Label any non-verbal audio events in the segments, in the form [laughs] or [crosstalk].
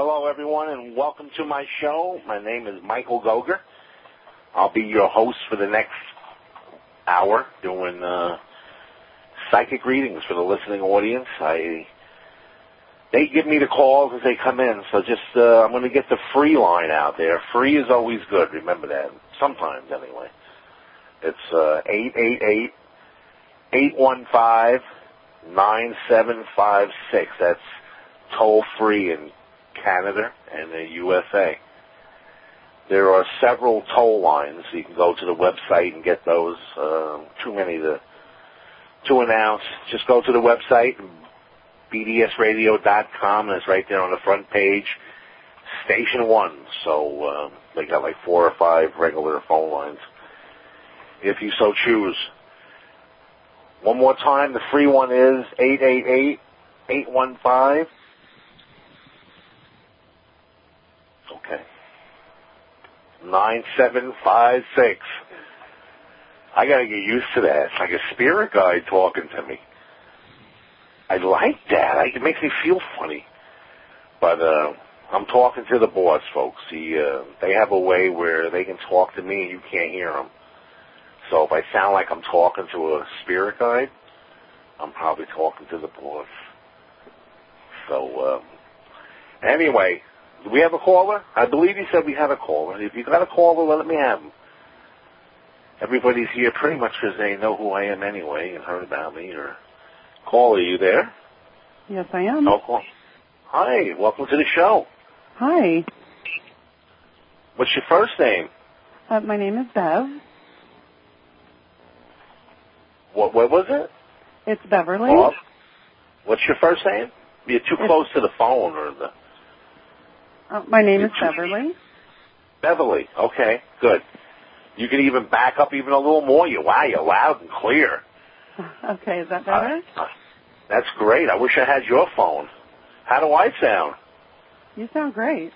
Hello, everyone, and welcome to my show. My name is Michael Gogger. I'll be your host for the next hour doing uh, psychic readings for the listening audience. I they give me the calls as they come in, so just uh, I'm going to get the free line out there. Free is always good. Remember that. Sometimes, anyway. It's uh, eight eight eight eight one five nine seven five six. That's toll free in Canada and the USA. There are several toll lines. You can go to the website and get those. Uh, too many to to announce. Just go to the website, bbsradio.com, and it's right there on the front page. Station one. So uh, they got like four or five regular phone lines, if you so choose. One more time, the free one is eight eight eight eight one five. Okay. 9756. I gotta get used to that. It's like a spirit guide talking to me. I like that. I, it makes me feel funny. But, uh, I'm talking to the boss, folks. He, uh, they have a way where they can talk to me and you can't hear them. So if I sound like I'm talking to a spirit guide, I'm probably talking to the boss. So, um, anyway, do we have a caller? I believe you said we have a caller. If you got a caller, let me have him. Everybody's here pretty much because they know who I am anyway and heard about me. Or caller, are you there? Yes, I am. No call. Hi, welcome to the show. Hi. What's your first name? Uh, my name is Bev. What? What was it? It's Beverly. Bob? What's your first name? You're too close to the phone or the. Uh, my name is Beverly. Beverly. Okay, good. You can even back up even a little more. You wow, you're loud and clear. [laughs] Okay, is that better? Uh, that's great. I wish I had your phone. How do I sound? You sound great.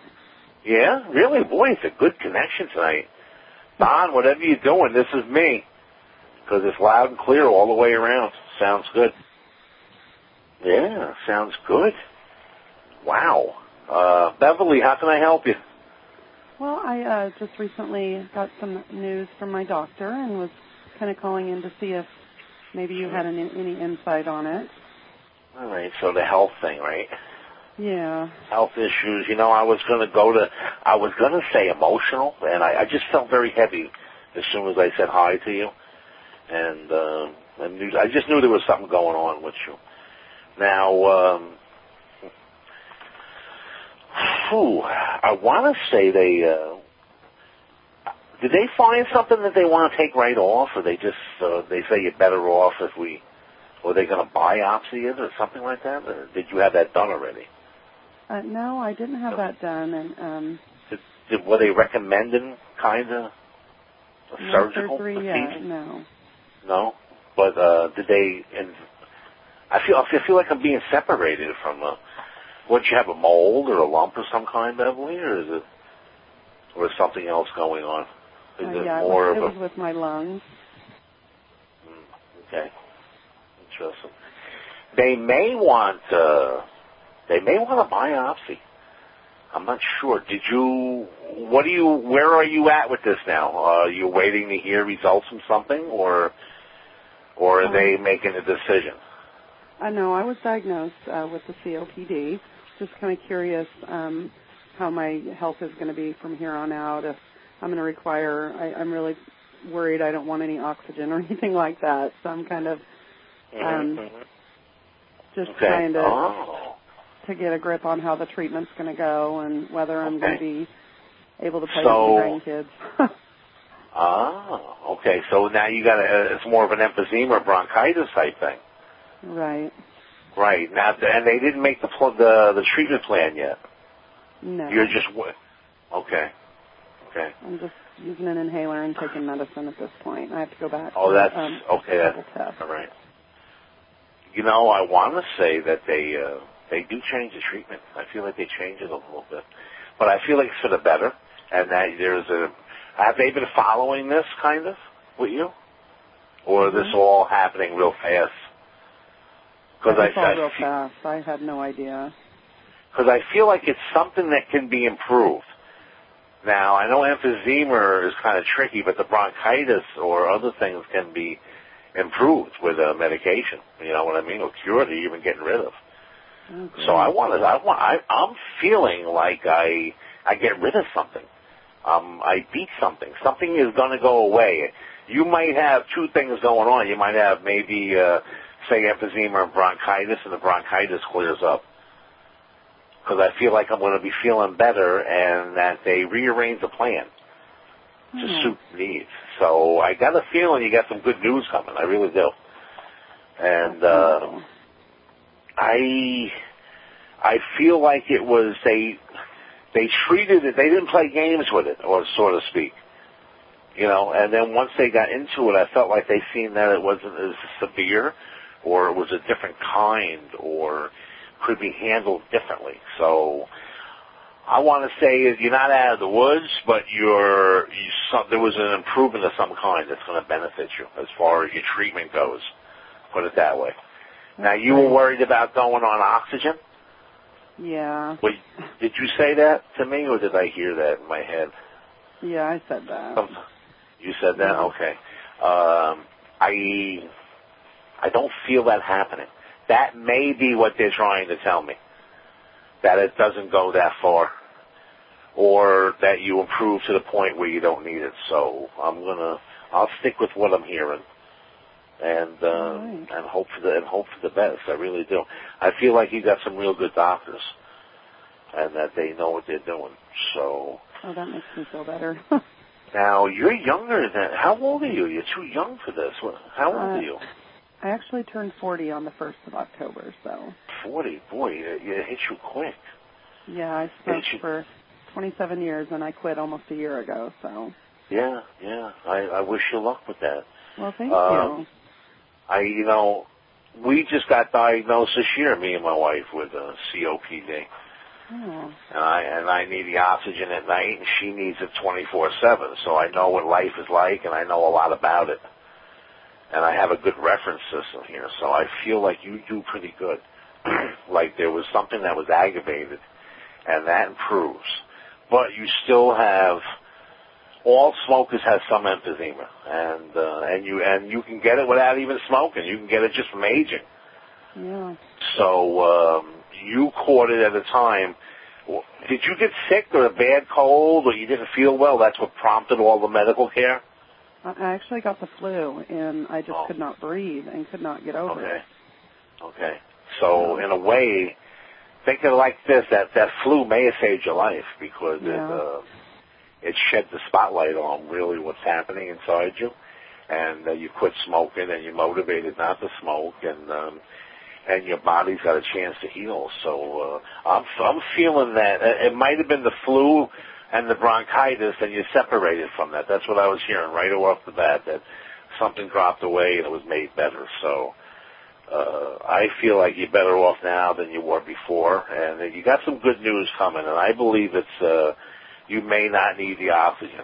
Yeah, really, boy, it's a good connection tonight. Don, whatever you're doing, this is me. Because it's loud and clear all the way around. Sounds good. Yeah, sounds good. Wow. Uh, Beverly, how can I help you? Well, I uh, just recently got some news from my doctor and was kind of calling in to see if maybe you had any, any insight on it. All right, so the health thing, right? Yeah. Health issues. You know, I was going to go to, I was going to say emotional, and I, I just felt very heavy as soon as I said hi to you. And, uh, I, knew, I just knew there was something going on with you. Now, um, whew, I want to say they, uh, did they find something that they want to take right off, or they just, uh, they say you're better off if we, or they going to biopsy it or something like that? Or did you have that done already? Uh, no, I didn't have that done, and um, Did, did, were they recommending kind of a no surgical surgery procedure? yet. No. No, but uh, did they? And I feel I feel like I'm being separated from. Uh, would you have a mold or a lump of some kind, Beverly, or is it, or is something else going on? Is Uh, it yeah, it more was, it of was with my lungs. Okay, interesting. They may want. Uh, they may want a biopsy. I'm not sure. Did you? What do you? Where are you at with this now? Uh, are you waiting to hear results from something, or, or are Um, they making a decision? I know I was diagnosed uh, with the COPD. Just kind of curious um, how my health is going to be from here on out. If I'm going to require, I, I'm really worried. I don't want any oxygen or [laughs] anything like that. So I'm kind of um, Mhm. just Okay. trying to Oh. to get a grip on how the treatment's going to go and whether I'm going to be able to play So- with my grandkids. [laughs] Ah. Okay. So now you got a. It's more of an emphysema or bronchitis type thing. right. Right. Now, and they didn't make the pl- the the treatment plan yet. No. You're just. Okay. Okay. I'm just using an inhaler and taking medicine at this point. I have to go back. Oh, that's um, okay. That's couple all right. You know, I want to say that they uh, they do change the treatment. I feel like they change it a little bit, but I feel like it's for the better. And that there's a have they been following this kind of with you, or is this all happening real fast? Because I I real fast. I had no idea. because I feel like it's something that can be improved. Now, I know emphysema is kind of tricky, but the bronchitis or other things can be improved with a medication. You know what I mean? Or cured, or even getting rid of. Okay. So I wanted, I want, I, I'm feeling like I, I get rid of something. Um, I beat something. Something is going to go away. You might have two things going on. You might have maybe, uh, say, emphysema and bronchitis, and the bronchitis clears up. Because I feel like I'm going to be feeling better, and that they rearrange the plan to Hmm. suit needs. So I got a feeling you got some good news coming. I really do. And uh, I I feel like it was they they treated it. They didn't play games with it, or so to speak. You know, and then once they got into it, I felt like they seen that it wasn't as severe, or it was a different kind, or could be handled differently. So I want to say is you're not out of the woods, but you're you, some, there was an improvement of some kind that's going to benefit you as far as your treatment goes. Put it that way. Now you were worried about going on oxygen. Yeah. Wait, did you say that to me, or did I hear that in my head? Yeah, I said that. You said that, okay. Um, I I don't feel that happening. That may be what they're trying to tell me. That it doesn't go that far, or that you improve to the point where you don't need it. So I'm gonna I'll stick with what I'm hearing, and uh, Alright. and hope for the and hope for the best. I really do. I feel like you got some real good doctors, and that they know what they're doing. So. Oh, that makes me feel better. [laughs] Now you're younger than. How old are you? You're too young for this. How old Uh, are you? I actually turned 40 on the 1st of October, so Forty. Boy, it, it hit you quick. yeah, I smoked you- for 27 years and I quit almost a year ago, so Yeah, yeah. I, I wish you luck with that. well, thank Um, I, you know, we just got diagnosed this year, me and my wife, with uh, COPD. Oh, and I and I need the oxygen at night, and she needs it twenty four seven. So I know what life is like, and I know a lot about it, and I have a good reference system here. So I feel like you do pretty good. [clears throat] like there was something that was aggravated, and that improves, but you still have. All smokers have some emphysema, and uh, and you and you can get it without even smoking. You can get it just from aging. yeah. So um, you caught it at a time. Did you get sick or a bad cold or you didn't feel well? That's what prompted all the medical care. I actually got the flu and I just Oh. could not breathe and could not get over Okay. it. Okay. So in a way, think of it like this: that that flu may have saved your life because it uh, it shed the spotlight on really what's happening inside you, and uh, you quit smoking and you're motivated not to smoke, and um, and your body's got a chance to heal. So uh, I'm I'm feeling that it might have been the flu and the bronchitis, and you separated from that. That's what I was hearing right off the bat that something dropped away and it was made better. So. Uh, I feel like you're better off now than you were before, and you got some good news coming, and I believe it's uh, you may not need the oxygen.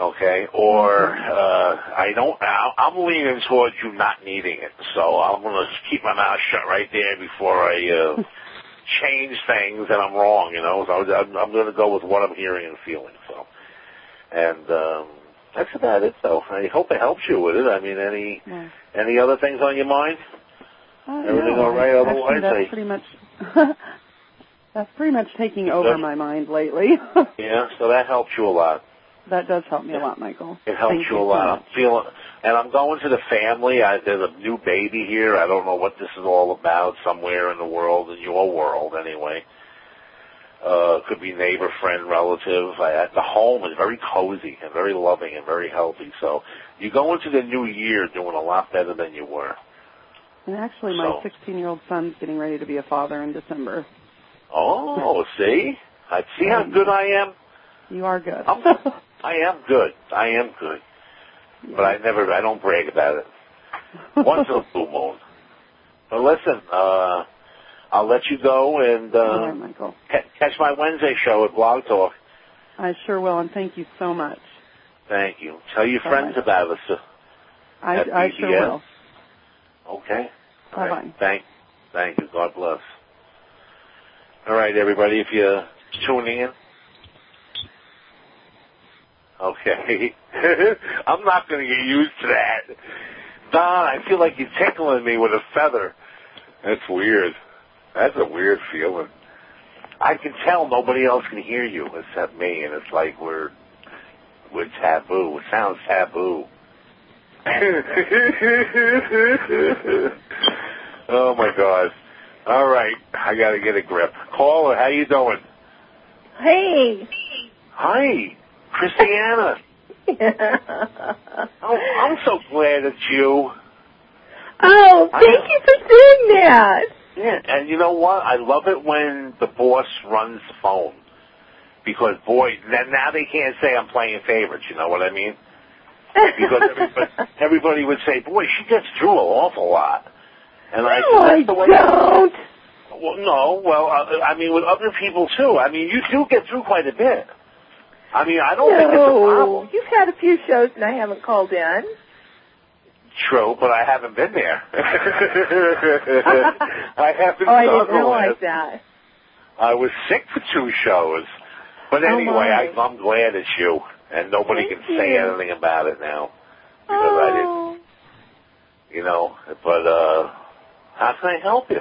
Okay, or uh, I don't. I'm leaning towards you not needing it, so I'm gonna just keep my mouth shut right there before I uh, change things and I'm wrong. You know, so I'm, I'm gonna go with what I'm hearing and feeling. So, and um, that's about it, though. I hope it helps you with it. I mean, any Yeah. any other things on your mind? Uh, Everything no, all right I- otherwise? Actually, that's I- pretty much [laughs] that's pretty much taking over my mind lately. [laughs] Yeah, so that helps you a lot. that does help me a lot, Michael. It helps Thank you a so lot. much. I'm feeling, and I'm going to the family. I, there's a new baby here. I don't know what this is all about. Somewhere in the world, in your world, anyway. Uh, could be neighbor, friend, relative. I, the home is very cozy and very loving and very healthy. So you go into the new year doing a lot better than you were. And actually, my So- 16-year-old son's getting ready to be a father in December. Oh, [laughs] see, I see how good I am. You are good. I'm, I am good. I am good, but I never, I don't brag about it. Once in a blue moon. But listen, uh, I'll let you go and All right, uh, ca- catch my Wednesday show at Blog Talk. I sure will, and thank you so much. Thank you. Tell your friends about us. uh, I, I sure will. Okay. Bye-bye. right. Thank, thank you. God bless. All right, everybody, if you're tuning in. Okay. [laughs] I'm not going to get used to that. Don, I feel like you're tickling me with a feather. That's weird. That's a weird feeling. I can tell nobody else can hear you except me, and it's like we're we're taboo. It sounds taboo. [laughs] oh my God! All right, I got to get a grip. Caller, how you doing? Hey. Hi, Christiana. [laughs] oh, I'm so glad it's you. Oh, thank you for saying that. Yeah, and you know what? I love it when the boss runs the phone. Because, boy, then now they can't say I'm playing favorites, you know what I mean? Because everybody, [laughs] everybody would say, boy, she gets through an awful lot. And I said, that's the way I don't. Well, no, well, uh, I mean, with other people too. I mean, you do get through quite a bit. I mean, I don't no. think it's a problem. You've had a few shows and I haven't called in. True, but I haven't been there. [laughs] I haven't oh, I didn't realize that. I was sick for two shows. But Oh, anyway, my. I, I'm glad it's you, and nobody Thank can say you. anything about it now because I didn't, Oh. you know. But uh how can I help you?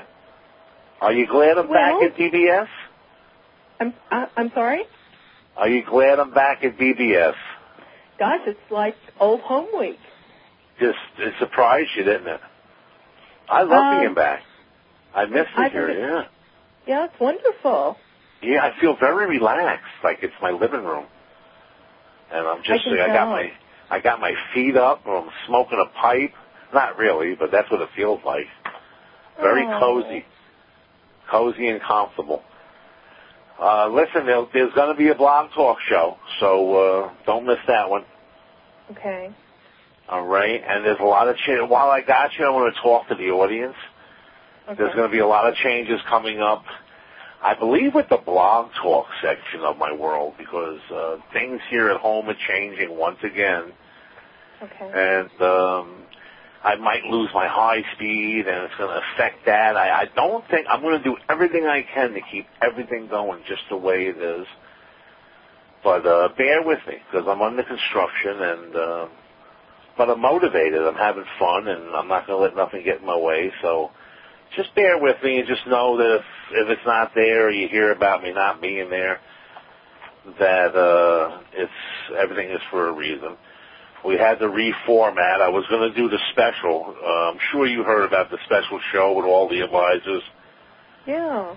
Are you glad I'm Well- back at BBS? I'm I, I'm sorry. Are you glad I'm back at BBS? Gosh, it's like old home week. Just it surprised you, didn't it? I love Um, being back. I miss I it here. Yeah, Yeah, it's wonderful. yeah. I feel very relaxed, like it's my living room, and I'm just can I, got tell. my I got my feet up. and I'm smoking a pipe. Not really, but that's what it feels like. Very Oh. cozy, cozy and comfortable. Uh, listen, there, there's going to be a blog talk show, so uh, don't miss that one. Okay. All right, and there's a lot of cha- while I got you, I want to talk to the audience. Okay. There's going to be a lot of changes coming up. I believe with the blog talk section of my world because uh, things here at home are changing once again, Okay. and um, I might lose my high speed, and it's going to affect that. I, I don't think I'm going to do everything I can to keep everything going just the way it is. But uh, bear with me because I'm under construction, and uh, but I'm motivated. I'm having fun, and I'm not going to let nothing get in my way. So just bear with me, and just know that if if it's not there, or you hear about me not being there, that uh, it's everything is for a reason. We had to reformat. I was going to do the special. Uh, I'm sure you heard about the special show with all the advisors. Yeah.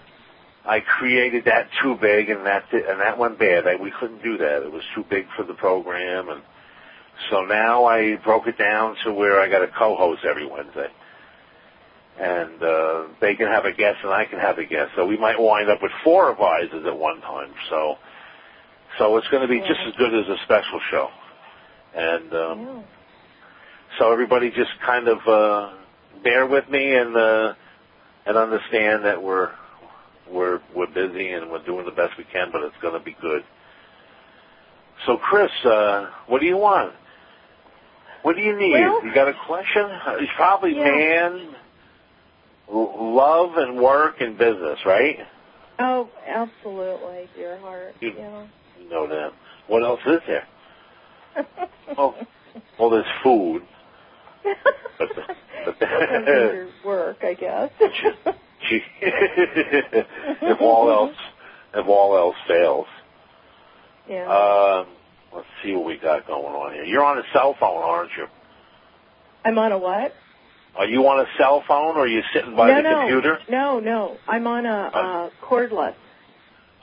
I created that too big, and that and that went bad. I, we couldn't do that. It was too big for the program, and so now I broke it down to where I got a co-host every Wednesday, and uh, they can have a guest and I can have a guest. So we might wind up with four advisors at one time. So so it's going to be just as good as a special show, and. Um, yeah. so everybody just kind of uh, bear with me and uh, and understand that we're we're we're busy and we're doing the best we can, but it's going to be good. So, Chris, uh, what do you want? What do you need? Well- you got a question? It's probably Yeah. man, l- love, and work and business, right? Oh, absolutely, dear heart. You- Yeah. You know that. What else is there? [laughs] Oh. Well, there's food. But the- but the- [laughs] your work, I guess. [laughs] If all else, if all else fails. yeah. Um, let's see what we got going on here. You're on a cell phone, aren't you? I'm on a what? Are you on a cell phone or are you sitting by no, the no, computer? no, no. I'm on a Uh, uh, cordless.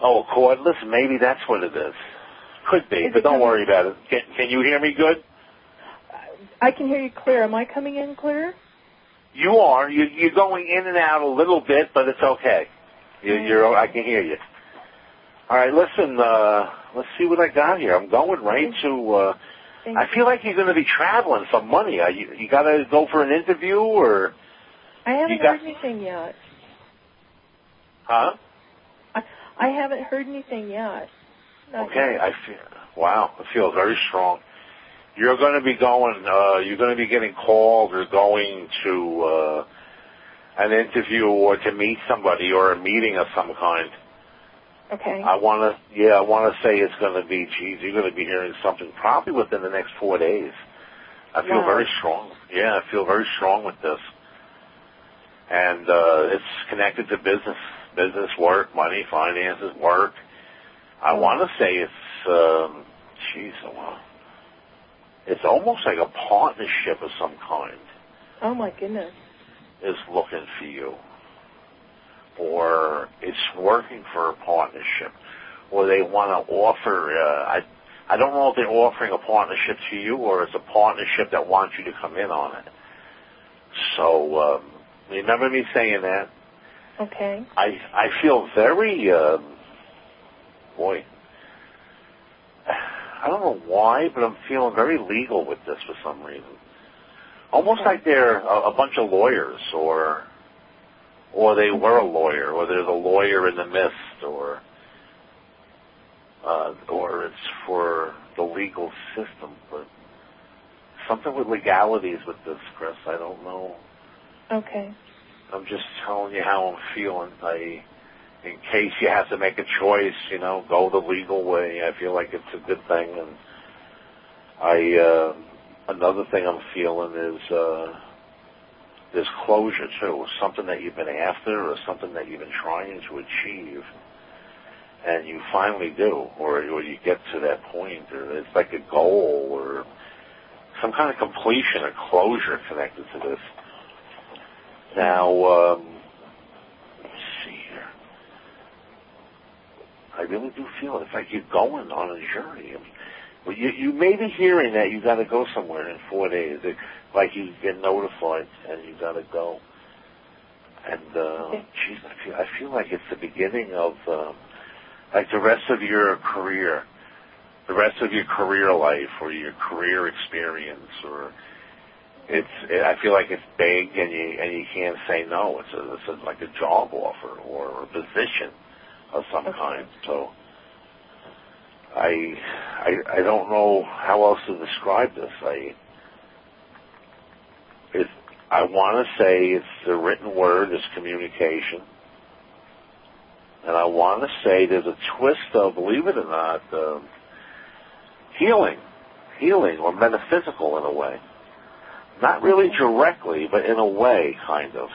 Oh, cordless. Maybe that's what it is. Could be, but don't worry about it. Can, can you hear me good? I can hear you clear. Am I coming in clear? You are. You, you're going in and out a little bit, but it's okay. You, you're. I can hear you. All right. Listen. Uh, let's see what I got here. I'm going right to. Uh, I feel like you're going to be traveling for money. Are you, you got to go for an interview or, I haven't got- heard anything yet. huh? I, I haven't heard anything yet. Okay. I feel. Wow. I feel very strong. You're going to be going. Uh, you're going to be getting called or going to uh, an interview or to meet somebody or a meeting of some kind. Okay. I want to, yeah, I want to say it's going to be, geez, you're going to be hearing something probably within the next four days. I feel Wow. very strong. Yeah, I feel very strong with this. And uh, it's connected to business, business work, money, finances, work. I want to say it's, um, geez, it's almost like a partnership of some kind oh my goodness. is looking for you, or it's working for a partnership, or they want to offer. Uh, I I don't know if they're offering a partnership to you, or it's a partnership that wants you to come in on it. So um, remember me saying that. Okay. I I feel very um, boy. [sighs] I don't know why, but I'm feeling very legal with this for some reason. Almost like they're a, a bunch of lawyers, or or they were a lawyer, or there's a lawyer in the midst, or uh, or it's for the legal system. But something with legalities with this, Chris. I don't know. Okay. I'm just telling you how I'm feeling. I, in case you have to make a choice, you know, go the legal way. I feel like it's a good thing. And I, uh, another thing I'm feeling is, uh, there's closure too. Something that you've been after or something that you've been trying to achieve. And you finally do, or, or you get to that point, or it's like a goal, or some kind of completion or closure connected to this. Now, um, let me see here. I really do feel it. It's like you're going on a journey. I mean, well, you, you may be hearing that you got to go somewhere in four days. It, like you get notified and you got to go. And uh, geez, I feel I feel like it's the beginning of um, like the rest of your career, the rest of your career life or your career experience or it's I feel like it's big and you and you can't say no. It's a, it's a, like a job offer or a position of some Okay. kind. So I I I don't know how else to describe this. I it's I want to say it's the written word is communication. And I want to say there's a twist of, believe it or not, um, healing, healing or metaphysical in a way. Not really directly, but in a way, kind of.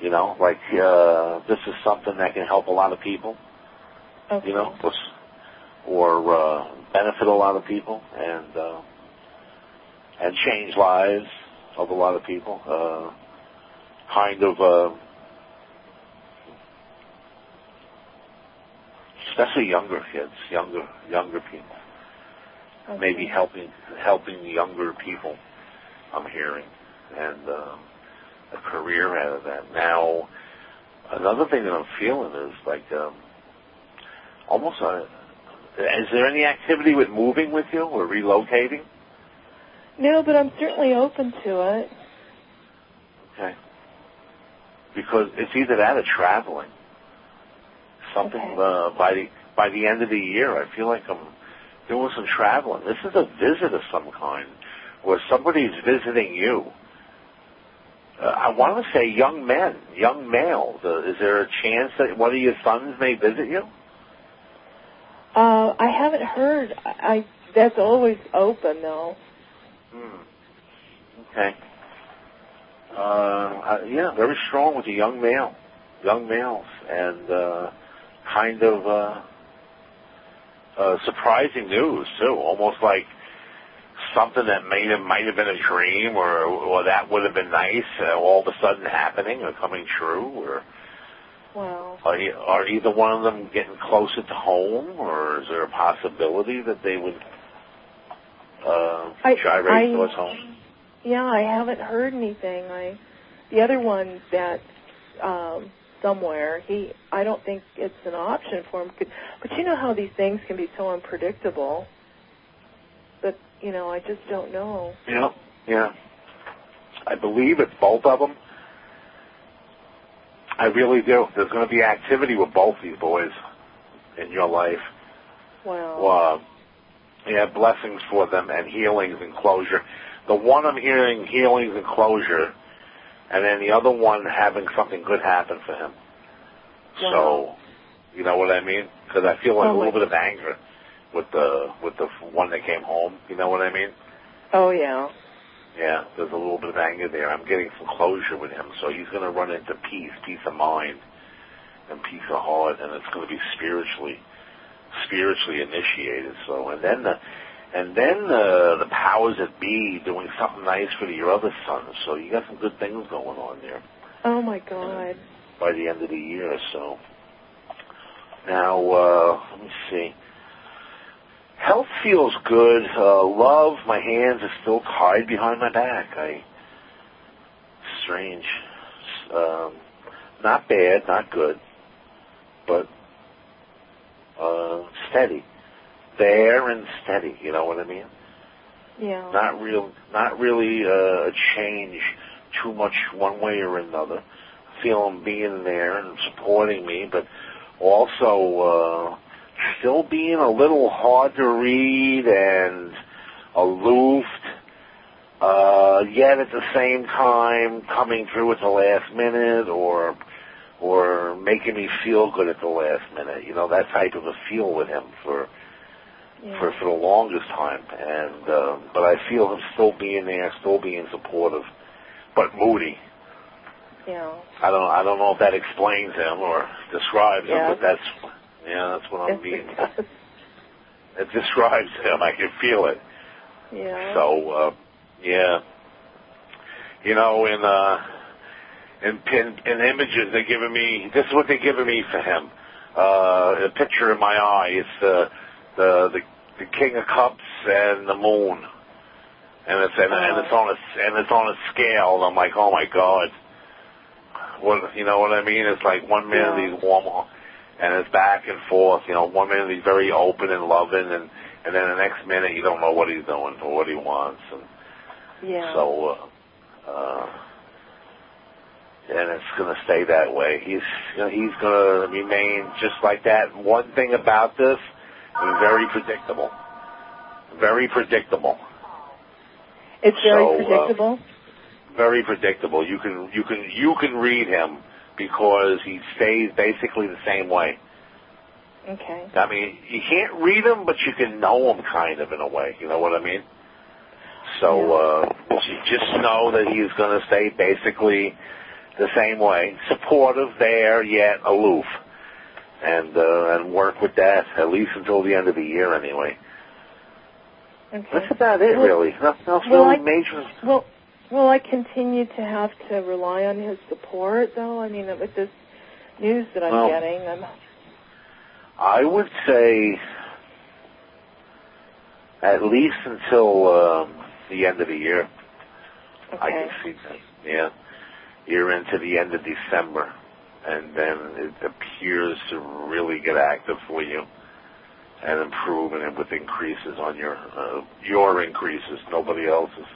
You know, like uh, this is something that can help a lot of people. Okay. You know, or, or uh, benefit a lot of people, and uh, and change lives of a lot of people. Uh, kind of, uh, especially younger kids, younger younger people. Okay. maybe helping helping younger people. I'm hearing, and um, a career out of that. Now, another thing that I'm feeling is like um, almost a. Is there any activity with moving with you or relocating? No, but I'm certainly open to it. Okay. Because it's either that or traveling. Something Okay. uh, by the by the end of the year, I feel like I'm doing some traveling. This is a visit of some kind, where somebody's visiting you. Uh, I want to say young men, young males. Uh, is there a chance that one of your sons may visit you? Uh, I haven't heard. I, I that's always open though. Hmm. Okay. Uh, uh, yeah, very strong with the young male, young males, and uh, kind of uh, uh, surprising news too. Almost like something that may have might have been a dream, or or that would have been nice, uh, all of a sudden happening or coming true, or Wow. are, you, are either one of them getting closer to home, or is there a possibility that they would uh, gyrate towards home? Yeah, I haven't heard anything. I the other one that um somewhere he I don't think it's an option for him. But you know how these things can be so unpredictable. You know, I just don't know. Yeah, yeah. I believe it's both of them. I really do. There's going to be activity with both these boys in your life. Wow. Well, uh, yeah, blessings for them and healings and closure. The one I'm hearing healings and closure, and then the other one having something good happen for him. Wow. So, You know what I mean? Because I feel like Oh, a little bit of anger with the with the one that came home. You know what I mean? Oh yeah. Yeah, there's a little bit of anger there. I'm getting some closure with him, so he's going to run into peace, peace of mind, and peace of heart, and it's going to be spiritually, spiritually initiated. So, and then the, and then uh, the powers that be doing something nice for your other son. So you got some good things going on there Oh my God. by the end of the year. So now, uh, let me see. Health feels good. Uh, love, my hands are still tied behind my back. I strange. Um, not bad, not good, but uh, steady. There and steady. You know what I mean? Yeah. Not real, not really uh, a change too much one way or another. Feel them being there and supporting me, but also uh, still being a little hard to read and aloof. Uh, yet at the same time coming through at the last minute or or making me feel good at the last minute. You know that type of a feel with him for yeah. for for the longest time, and uh, but I feel him still being there, still being supportive, but moody. yeah. I don't I don't know if that explains him or describes Yeah. him, but that's yeah, that's what I'm being. it. It describes him. I can feel it. Yeah. So uh, yeah, you know, in uh, in in, in images they're giving me. This is what they're giving me for him. Uh, a picture in my eye. It's the the the, the King of Cups and the Moon, and it's and, and it's on a and it's on a scale. And I'm like, oh my god. What you know what I mean? It's like one minute Yeah. he's warm, and it's back and forth. You know, one minute he's very open and loving, and and then the next minute you don't know what he's doing or what he wants. And yeah. so, uh, uh, and it's going to stay that way. He's he's going to remain just like that. One thing about this, very predictable. Very predictable. it's very so, uh, predictable. Very predictable. You can you can you can read him because he stays basically the same way. okay. I mean, you can't read him, but you can know him kind of in a way. You know what I mean? So uh, you just know that he's going to stay basically the same way, supportive there, yet aloof, and uh, and work with that at least until the end of the year, anyway. Okay. That's about it, Well- really. Nothing else well, really I- major. Well, will I continue to have to rely on his support, though? I mean, with this news that I'm Well, getting, I'm I would say at least until um, the end of the year. okay. I can see that. Yeah. You're into the end of December, and then it appears to really get active for you and improve, and with increases on your uh, your increases, nobody else's.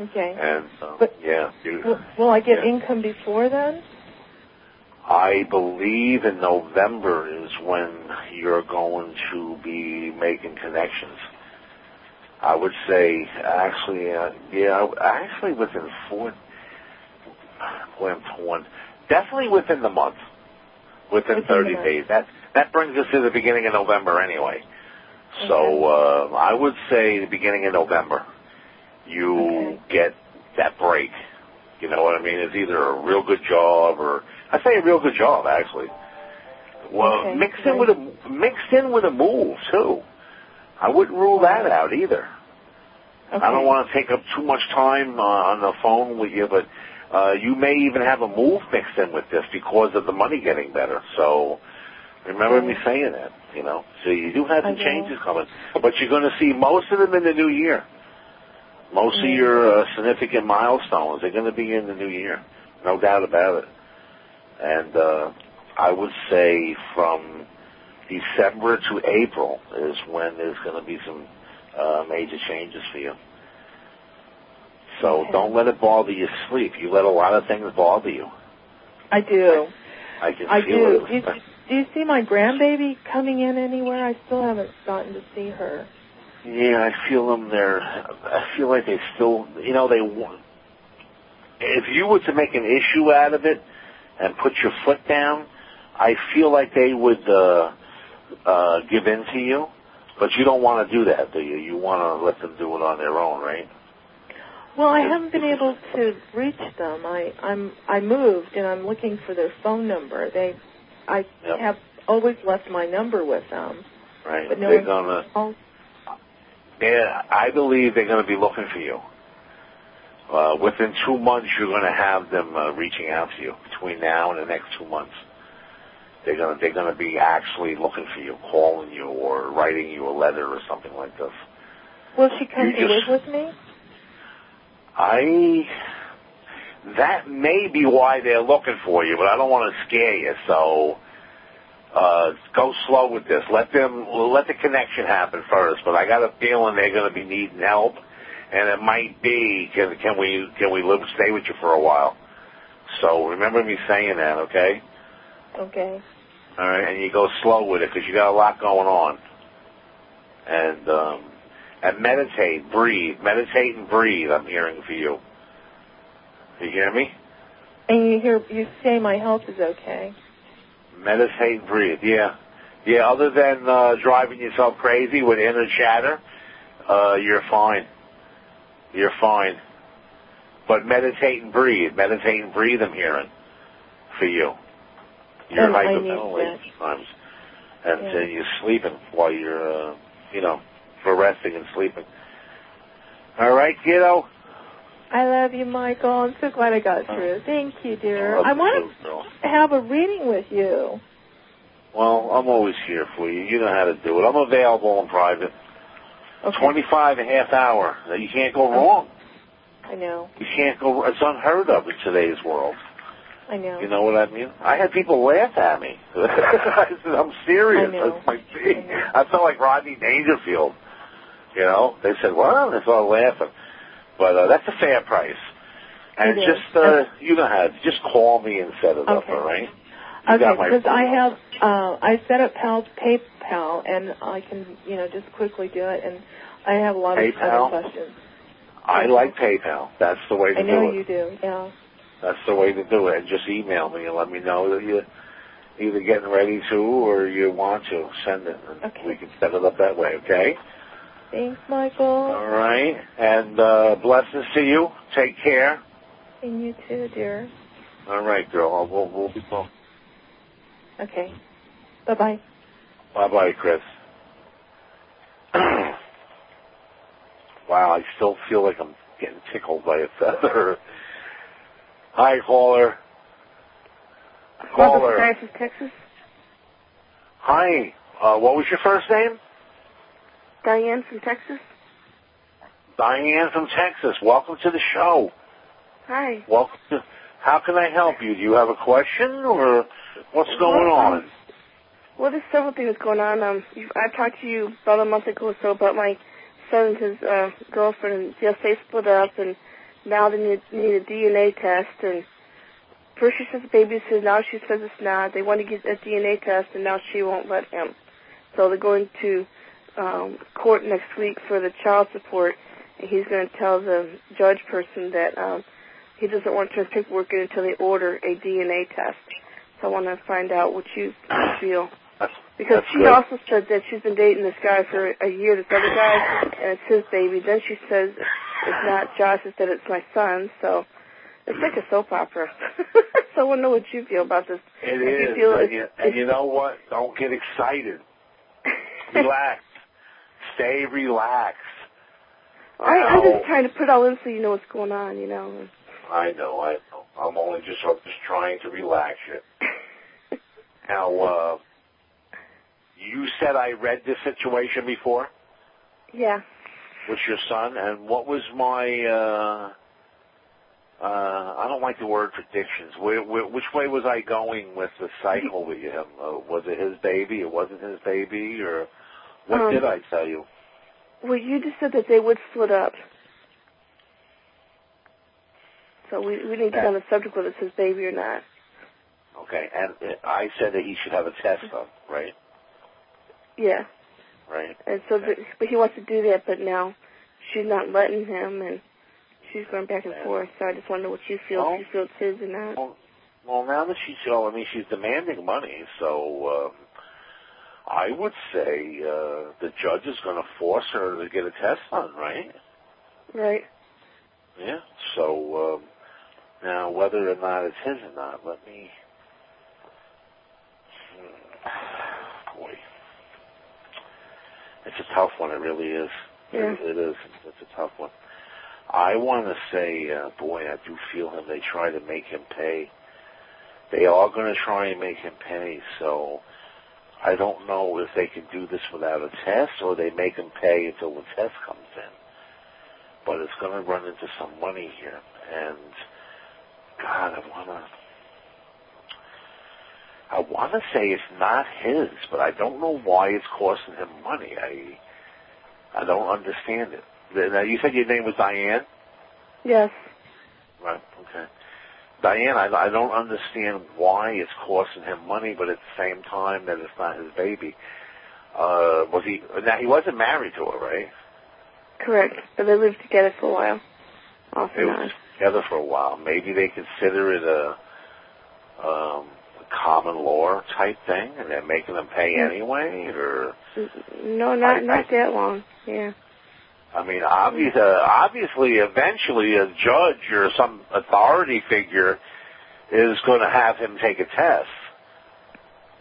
Okay. And uh, But- yeah, Will, I get Yeah. income before then? I believe in November is when you're going to be making connections. I would say actually, uh, yeah, actually within four, I'm torn. Definitely within the month, within, Within 30 month. days. That that brings us to the beginning of November anyway. So uh, I would say the beginning of November, you Okay. get that break. You know what I mean? It's either a real good job or I say a real good job actually. Well, Okay, mixed in with a mixed in with a move too. I wouldn't rule that out either. Okay. I don't want to take up too much time uh, on the phone with you, but uh, you may even have a move mixed in with this because of the money getting better. So remember me saying that, you know. So you do have some changes coming, but you're going to see most of them in the new year. Most of your uh, significant milestones are going to be in the new year, no doubt about it. And uh, I would say from December to April is when there's going to be some uh, major changes for you. So Okay. don't let it bother you sleep. You let a lot of things bother you. I do. I can I feel do. it. Do you, do you see my grandbaby coming in anywhere? I still haven't gotten to see her. Yeah, I feel them there. I feel like they still, you know, they want. If you were to make an issue out of it and put your foot down, I feel like they would uh, uh, give in to you, but you don't want to do that, do you? You want to let them do it on their own, right? Well, I haven't been able to reach them. I I'm I moved and I'm looking for their phone number. They I Yep. have always left my number with them, Right. but no they're gonna. called. Yeah, I believe they're gonna be looking for you. Uh, within two months, you're gonna have them uh, reaching out to you. Between now and the next two months, they're gonna they're gonna be actually looking for you, calling you, or writing you a letter or something like this. Will she come You to just- live with me? I that may be why they're looking for you, but I don't want to scare you. So go slow with this. Let them let the connection happen first. But I got a feeling they're going to be needing help, and it might be can can we can we live stay with you for a while? So remember me saying that, okay? Okay. All right, and you go slow with it because you got a lot going on. And um, and meditate, breathe, meditate and breathe. I'm hearing for you. You hear me? And you hear you say my health is okay. Meditate and breathe. Yeah, yeah. Other than uh, driving yourself crazy with inner chatter, uh, you're fine. You're fine. But meditate and breathe. Meditate and breathe. I'm hearing for you. You're hyperventilating sometimes, and Yeah. you're sleeping while you're, uh, you know, for resting and sleeping. All right, kiddo. I love you, Michael. I'm so glad I got through. Thank you, dear. love I want to have a reading with you. Well, I'm always here for you. You know how to do it. I'm available in private. Okay. 25 and a half hour. You can't go wrong. I know. You can't go. It's unheard of in today's world. I know. You know what I mean? I had people laugh at me. [laughs] I said, I'm serious. I know. That's my thing. I. I felt like Rodney Dangerfield. You know? They said, well, they started laughing. But uh, that's a fair price. And It just, uh, you know how, just call me and set it up, Okay. all right? You Okay, got my because I have uh, I set up Pal PayPal and I can you know just quickly do it and I have a lot of other questions. I like PayPal. That's the way to do it. I know you do. Yeah. That's the way to do it. And just email me and let me know that you're either getting ready to or you want to send it. And Okay. We can set it up that way, okay? Thanks, Michael. All right. And uh, blessings to you. Take care. And you too, dear. All right, girl. We'll, we'll be talking. Okay. Bye bye. Bye-bye, Chris. [clears throat] wow, I still feel like I'm getting tickled by a feather. [laughs] Hi, caller. Welcome Caller. to Diocese, Texas. Hi. Uh, what was your first name? Diane from Texas. Diane from Texas. Welcome to the show. Hi. Welcome to. How can I help you? Do you have a question or what's going Well, um, on? Well, there's several things going on. Um, I talked to you about a month ago or so about my son and his uh, girlfriend, and yes, they split up, and now they need, need a DNA test. And first she says the baby's his, now she says it's not. They want to get a DNA test, and now she won't let him. So they're going to um, court next week for the child support, and he's going to tell the judge person that um, he doesn't want to turn paperwork in until they order a DNA test. So I want to find out what you feel. That's, Because that's she good. also said that she's been dating this guy for a year, this other guy, and it's his baby. Then she says it's not Josh's, that it's my son. So it's like a soap opera. [laughs] so I want to know what you feel about this. It if you feel and, you, and you know what? Don't get excited. [laughs] Relax. Stay relaxed. I, I'm just trying to put it all in so you know what's going on, you know. I know, I know. I'm only just I'm just trying to relax you. [laughs] Now, uh, you said I read this situation before Yeah. with your son, and what was my? uh uh I don't like the word predictions. Where, where, which way was I going with the cycle [laughs] with him? Uh, was it his baby? It wasn't his baby, or what Um, did I tell you? Well, you just said that they would split up. So we we didn't get on the subject whether it's his baby or not. Okay, and uh, I said that he should have a test done, right? Yeah. Right. And so, the, but he wants to do that, but now she's not letting him, and she's going back and Yeah. forth. So I just want to know what you feel. Well- if you feel it's his or not. Well, well, now that she's, you know, I mean, she's demanding money, so um, I would say uh, the judge is going to force her to get a test done, right? Right. Yeah. So um, now, whether or not it's his or not, let me. [sighs] Boy, it's a tough one. It really is. Yeah. It, it is. It's a tough one. I want to say, uh, boy, I do feel him. They try to make him pay. They are going to try and make him pay. So I don't know if they can do this without a test or they make him pay until the test comes in. But it's going to run into some money here, and God, I want to. I want to say it's not his, but I don't know why it's costing him money. I I don't understand it. Now you said your name was Diane, Yes. right? Diane. I, I don't understand why it's costing him money, but at the same time that it's not his baby. Uh, was he? Now he wasn't married to her, right? Correct. But they lived together for a while. Off They were together for a while. Maybe they consider it a, um, a common law type thing, and they're making them pay Hmm. anyway, or No, not I- not I- that long. Yeah. I mean, obvious, uh, obviously, eventually, a judge or some authority figure is going to have him take a test,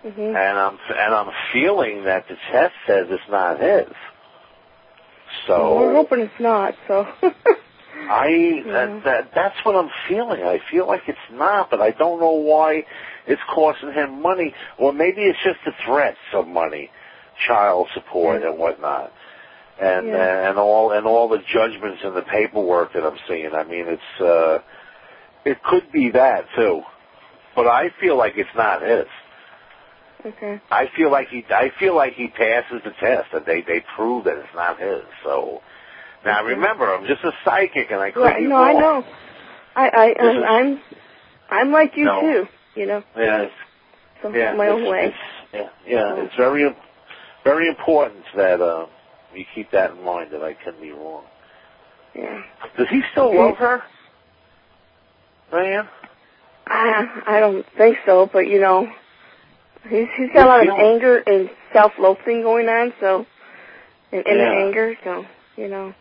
Mhm. and I'm and I'm feeling that the test says it's not his. So we're hoping it's not. So. [laughs] I Yeah. that, that that's what I'm feeling. I feel like it's not, but I don't know why it's costing him money, or maybe it's just the threats of money, child support Yeah. and whatnot, and Yeah. and all and all the judgments and the paperwork that I'm seeing. I mean, it's uh, it could be that too, but I feel like it's not his. okay. I feel like he I feel like he passes the test that they they prove that it's not his. So now remember, I'm just a psychic and I could Right. No. I know. I I is- I'm I'm like you No. too. You know, Yeah, some yeah, my own way. it's- yeah, yeah, it's very very important that uh you keep that in mind that I can be wrong. Yeah. Does he still Okay. love her, Diane? I I don't think so, but you know, he's he's got a lot of anger and self-loathing going on. So, and Yeah. anger. So, you know.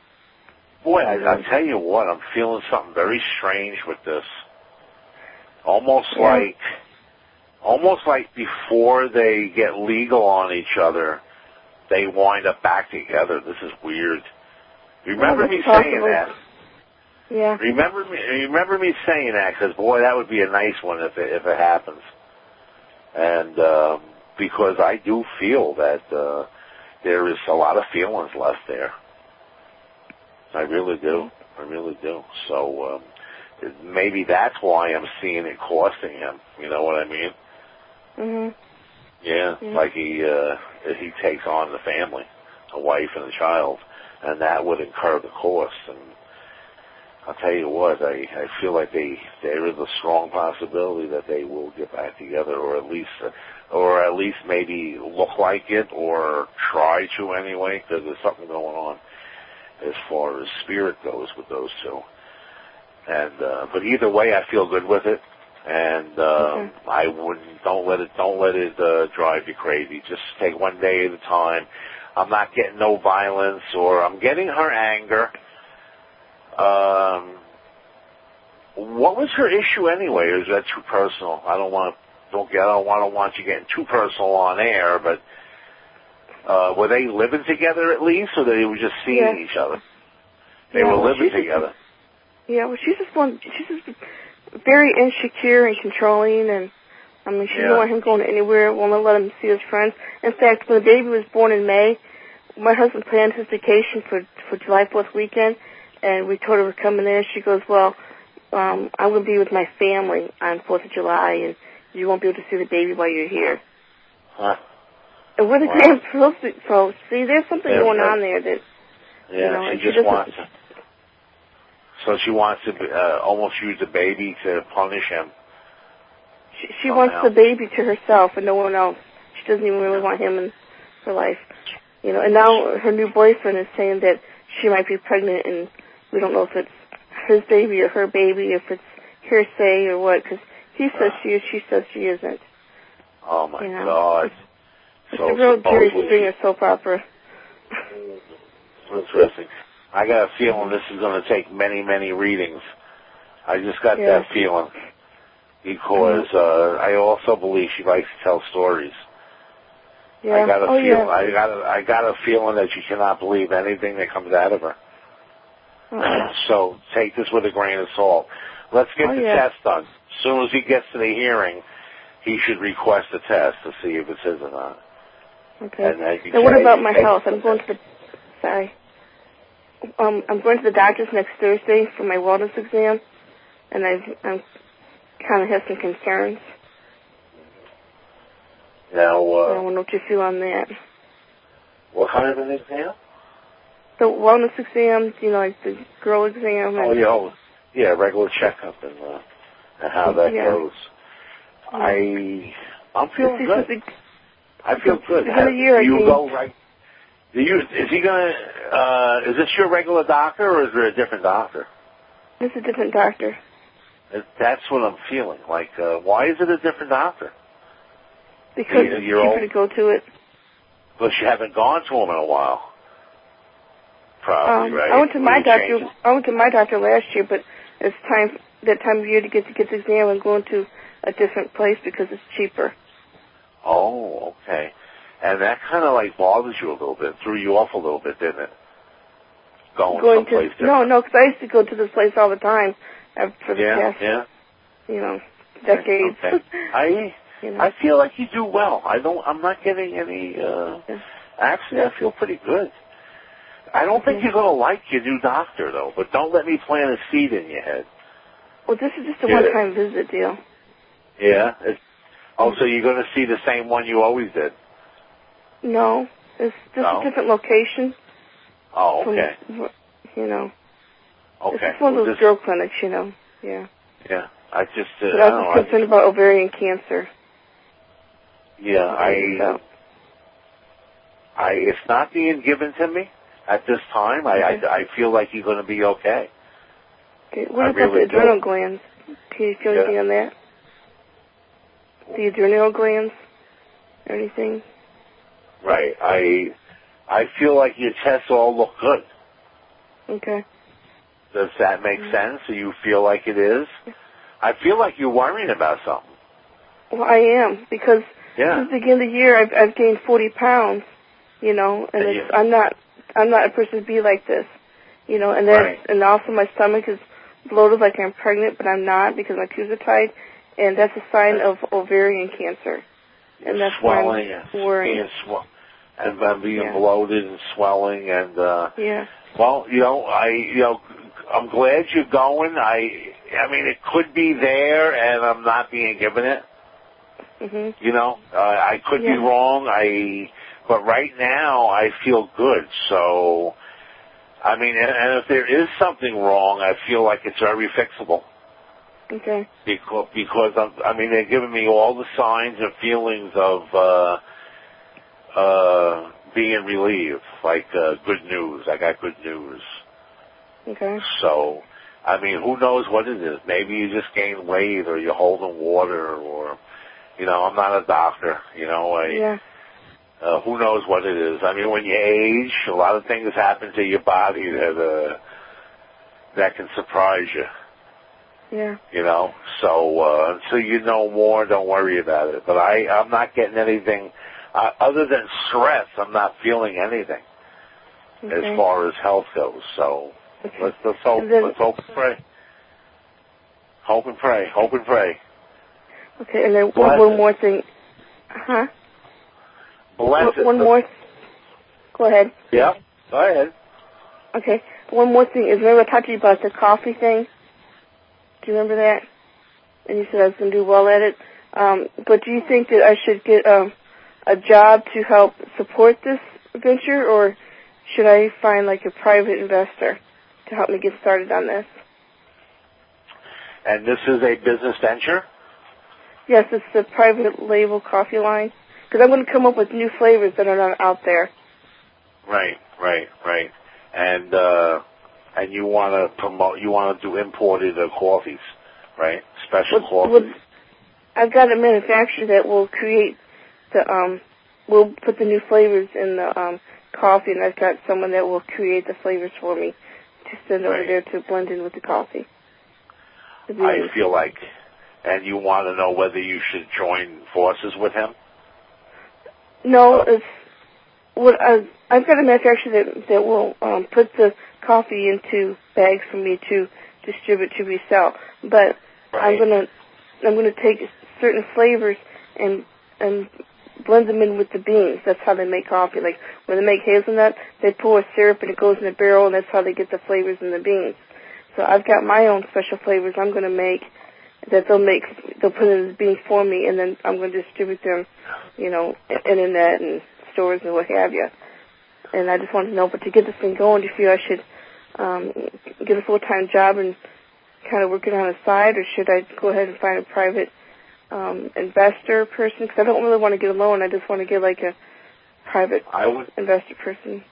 Boy, I, I tell you what, I'm feeling something very strange with this. Almost Yeah. like, almost like before they get legal on each other, they wind up back together. This is weird. Remember that's me saying that? Yeah. Remember me, remember me saying that because boy, that would be a nice one if it, if it happens. And um, because I do feel that uh, there is a lot of feelings left there. I really do. I really do. So um, maybe that's why I'm seeing it costing him. You know what I mean? Mhm. Yeah, Yeah. like he uh, he takes on the family, a wife and a child, and that would incur the cost. And I'll tell you what, I I feel like they there is a strong possibility that they will get back together, or at least uh, or at least maybe look like it, or try to anyway, because there's something going on as far as spirit goes with those two. And uh, but either way, I feel good with it and um, Okay. I wouldn't don't let it don't let it uh, drive you crazy. Just take one day at a time. I'm not getting no violence, or I'm getting her anger. Um, what was her issue anyway? Or is that too personal? I don't want to don't get I don't want to want you getting too personal on air, but uh, were they living together at least, or they were just seeing Yeah. each other? They Yeah, were living she's- together. Yeah. Well, she's just one. She's just very insecure and controlling, and I mean, she Yeah. didn't want him going anywhere. Won't let him see his friends. In fact, when the baby was born in May, my husband planned his vacation for for July Fourth weekend, and we told her we're coming there. She goes, "Well, um, I'm going to be with my family on Fourth of July, and you won't be able to see the baby while you're here." Huh? And we're the Wow. grand [laughs] to, so see, there's something going on there that Yeah, You know, she just wants. So she wants to uh, almost use the baby to punish him. she, she wants the baby to herself and no one else. She doesn't even really want him in her life. You know, and now her new boyfriend is saying that she might be pregnant, and we don't know if it's his baby or her baby, if it's hearsay or what, because He says she is. She says she isn't. Oh my Yeah. God! It's So a real Jerry Springer soap opera. Interesting. I got a feeling this is going to take many, many readings. I just got Yeah. that feeling because uh, I also believe she likes to tell stories. Yeah. I got a oh feel. yeah. I got a, I got a feeling that you cannot believe anything that comes out of her. Uh-uh. [clears throat] so take this with a grain of salt. Let's get Oh, the yeah. test done. As soon as he gets to the hearing, he should request a test to see if it's his or not. Okay. And Now, what about my health? I'm going to the. Sorry. Um, I'm going to the doctor's next Thursday for my wellness exam, and I've I'm kind of have some concerns. Now, I uh, don't know what you feel on that. what kind of an exam? The wellness exam, you know, like the girl exam. Oh, and- yeah, oh, yeah, regular checkup and uh, and how that Yeah. goes. I I'm feeling good. I feel good. Beginning of the year, I do you go right? Do you is he gonna? uh Is this your regular doctor or is there a different doctor? This is a different doctor. That's what I'm feeling. Like, uh, why is it a different doctor? Because it's you're cheaper old. to go to it. But you haven't gone to him in a while. Probably Um, right. I went to my doctor. changed- I went to my doctor last year, but it's time that time of year to get to get the exam and going to a different place because it's cheaper. Oh, okay. And that kind of like bothers you a little bit, threw you off a little bit, didn't it? Going, going to someplace no, different. no, because I used to go to this place all the time uh, for the yeah, past, yeah. you know, decades. Okay. [laughs] I you know. I feel like you do well. I don't. I'm not getting any. uh Yeah. Actually, I feel pretty good. I don't think Okay. you're going to like your new doctor though. But don't let me plant a seed in your head. well, this is just a one-time visit deal. Yeah. It's, oh, so you're going to see the same one you always did? No, it's just No? a different location. Oh, from- okay. you know, Okay. it's just one Well, of those this- girl clinics, you know. Yeah. Yeah. I just. Uh, But I I don't was know. I just concerned about ovarian cancer. Yeah, I, So, I, it's not being given to me at this time. I, Okay. I, I feel like you're going to be okay. okay. What I about really the do. adrenal glands? Can you feel Yeah. anything on that? The adrenal glands? Or anything? Right. I, I feel like your tests all look good. Okay. Does that make Mm-hmm. sense? Do you feel like it is? I feel like you're worrying about something. Well, I am because Yeah. since the beginning of the year, I've, I've gained 40 pounds. You know, and And it's, you- I'm not I'm not a person to be like this. You know, and then Right. and also my stomach is bloated like I'm pregnant, but I'm not because my pubes are tight, and that's a sign of ovarian cancer. And that's why I'm swelling and sw- and uh, being Yeah. bloated and swelling and uh Yeah. Well, you know, I, you know, I'm glad you're going. I, I mean, it could be there, and I'm not being given it. Mhm. You know, uh, I could be wrong. I, but right now, I feel good. So, I mean, and, and if there is something wrong, I feel like it's very fixable Okay. because because I'm, I mean, they're giving me all the signs and feelings of. uh uh being relieved, like uh, good news. I got good news. Okay. So, I mean, who knows what it is? Maybe you just gained weight, or you're holding water, or you know, I'm not a doctor. You know, I, Yeah. uh, who knows what it is? I mean, when you age, a lot of things happen to your body that uh, that can surprise you. Yeah. You know, so uh, until you know more, don't worry about it. But I, I'm not getting anything uh, other than stress. I'm not feeling anything Okay. as far as health goes. So. Okay. Let's let's hope then- let's hope and pray. Hope and pray. Hope and pray. Okay. And then Bless one, one more thing. Huh? Bless One- more. Go ahead. Yeah. Go ahead. Okay. One more thing is remember I talked to you about the coffee thing? Do you remember that? And you said I was going to do well at it. Um, but do you think that I should get um, a job to help support this venture, or should I find like a private investor to help me get started on this? And this is a business venture. Yes, it's the private label coffee line. Because I'm going to come up with new flavors that are not out there. Right. Right. Right. And uh, and you want to promote. You want to do imported uh, coffees, right? Special Would, coffees. would, I've got a manufacturer that will create the um will put the new flavors in the um coffee, and I've got someone that will create the flavors for me to send over there to blend in with the coffee. I feel like, and you want to know whether you should join forces with him? No, it's what I I've got a manufacturer that that will um put the coffee into bags for me to distribute to resell. But I'm gonna I'm gonna take certain flavors and and blend them in with the beans. That's how they make coffee. Like when they make hazelnut, they pour a syrup and it goes in a barrel, and that's how they get the flavors in the beans. So I've got my own special flavors I'm gonna make that they'll make they'll put in the beans for me, and then I'm gonna distribute them, you know, internet and stores and what have you. And I just wanted to know, but to get this thing going, do you feel I should um, get a full time job and kind of work it on the side, or should I go ahead and find a private um, investor person? Because I don't really want to get a loan. I just want to get like a private I would, investor person.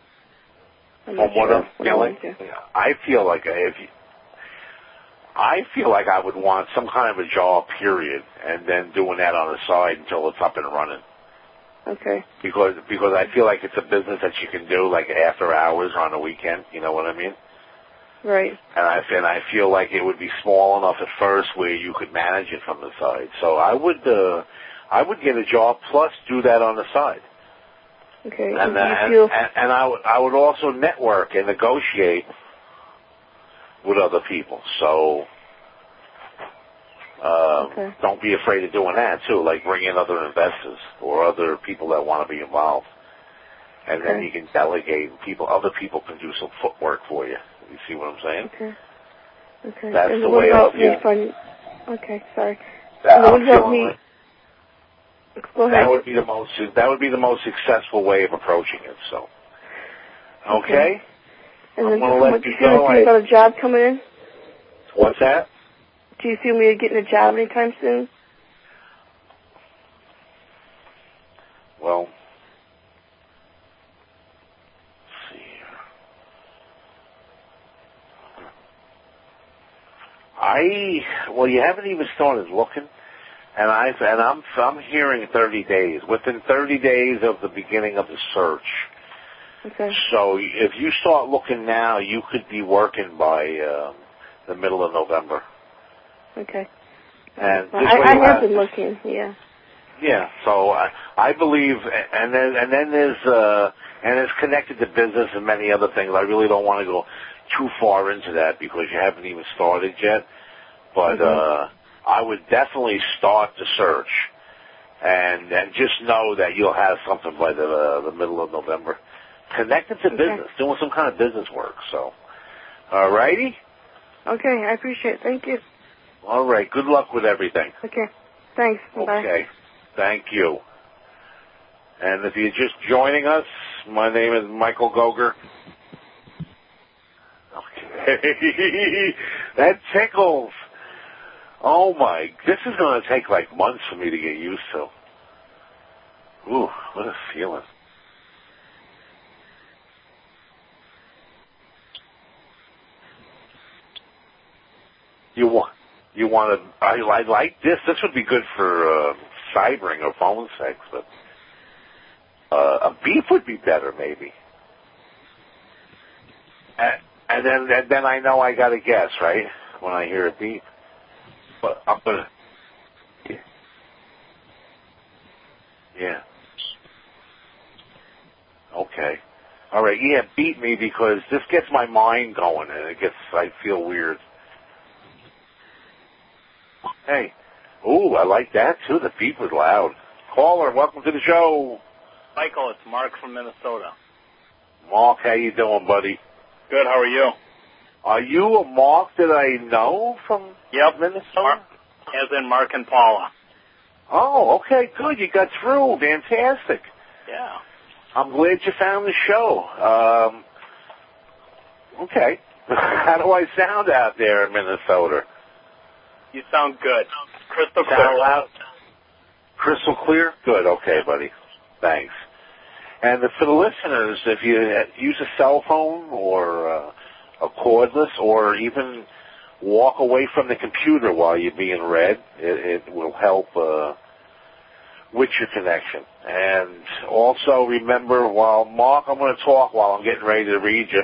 I'm from what sure I'm I feeling. I feel like if you, I feel like I would want some kind of a job, period, and then doing that on the side until it's up and running. Okay. Because because I feel like it's a business that you can do like after hours or on the weekend. You know what I mean? Right. And I and I feel like it would be small enough at first where you could manage it from the side. So I would uh, I would get a job plus do that on the side. Okay. And, And uh, feel and, and I would I would also network and negotiate with other people. So um, Okay. don't be afraid of doing that too. Like bring in other investors or other people that want to be involved, and then you can delegate. People, other people can do some footwork for you. You see what I'm saying? okay? Okay. That's and the what way about I me fund? Okay. Sorry. That, what I'm about me? like Go ahead. that would be the most that would be the most successful way of approaching it. So, okay. Okay. and I'm then gonna let you you go. you got a job coming in? What's that? Do you feel me getting a job anytime soon? Well, let's see here. I well, you haven't even started looking, and I and I'm I'm hearing 30 days. Within 30 days of the beginning of the search. Okay. So if you start looking now, you could be working by um, the middle of November. Okay. And Well, I, I have been looking. Yeah. Yeah, so I, I believe, and then and then there's uh, and it's connected to business and many other things. I really don't want to go too far into that because you haven't even started yet. But Mhm. uh, I would definitely start the search, and and just know that you'll have something by the uh, the middle of November, connected to Okay. business, doing some kind of business work. So, all righty, Okay. I appreciate it. Thank you. All right. Good luck with everything. Okay. Thanks. Bye. Okay. Thank you. And if you're just joining us, my name is Michael Gogger. Okay. [laughs] that tickles. Oh my, this is going to take like months for me to get used to. Ooh, what a feeling. You want, you want to, I, I like this. This would be good for, uh, cybering or phone sex, but, uh, a beep would be better maybe. And, and then, and then I know I got to guess, right? When I hear a beep. But I'm gonna, yeah. Yeah. Okay. All right. Yeah, beat me because this gets my mind going and it gets, I feel weird. Hey. Ooh, I like that too. The beep was loud. Caller, welcome to the show. Michael, it's Mark from Minnesota. Mark, how you doing, buddy? Good, how are you? Are you a Mark that I know from Yep. Minnesota? Mark, as in Mark and Paula. Oh, okay, good. You got through. Fantastic. Yeah. I'm glad you found the show. Um, okay. [laughs] How do I sound out there in Minnesota? You sound good. Crystal Sound clear. loud? Crystal clear? Good. Okay, buddy. Thanks. And for the listeners, if you use a cell phone or uh, a cordless or even walk away from the computer while you're being read. It, it will help uh, with your connection. And also remember, while Mark, I'm going to talk while I'm getting ready to read you.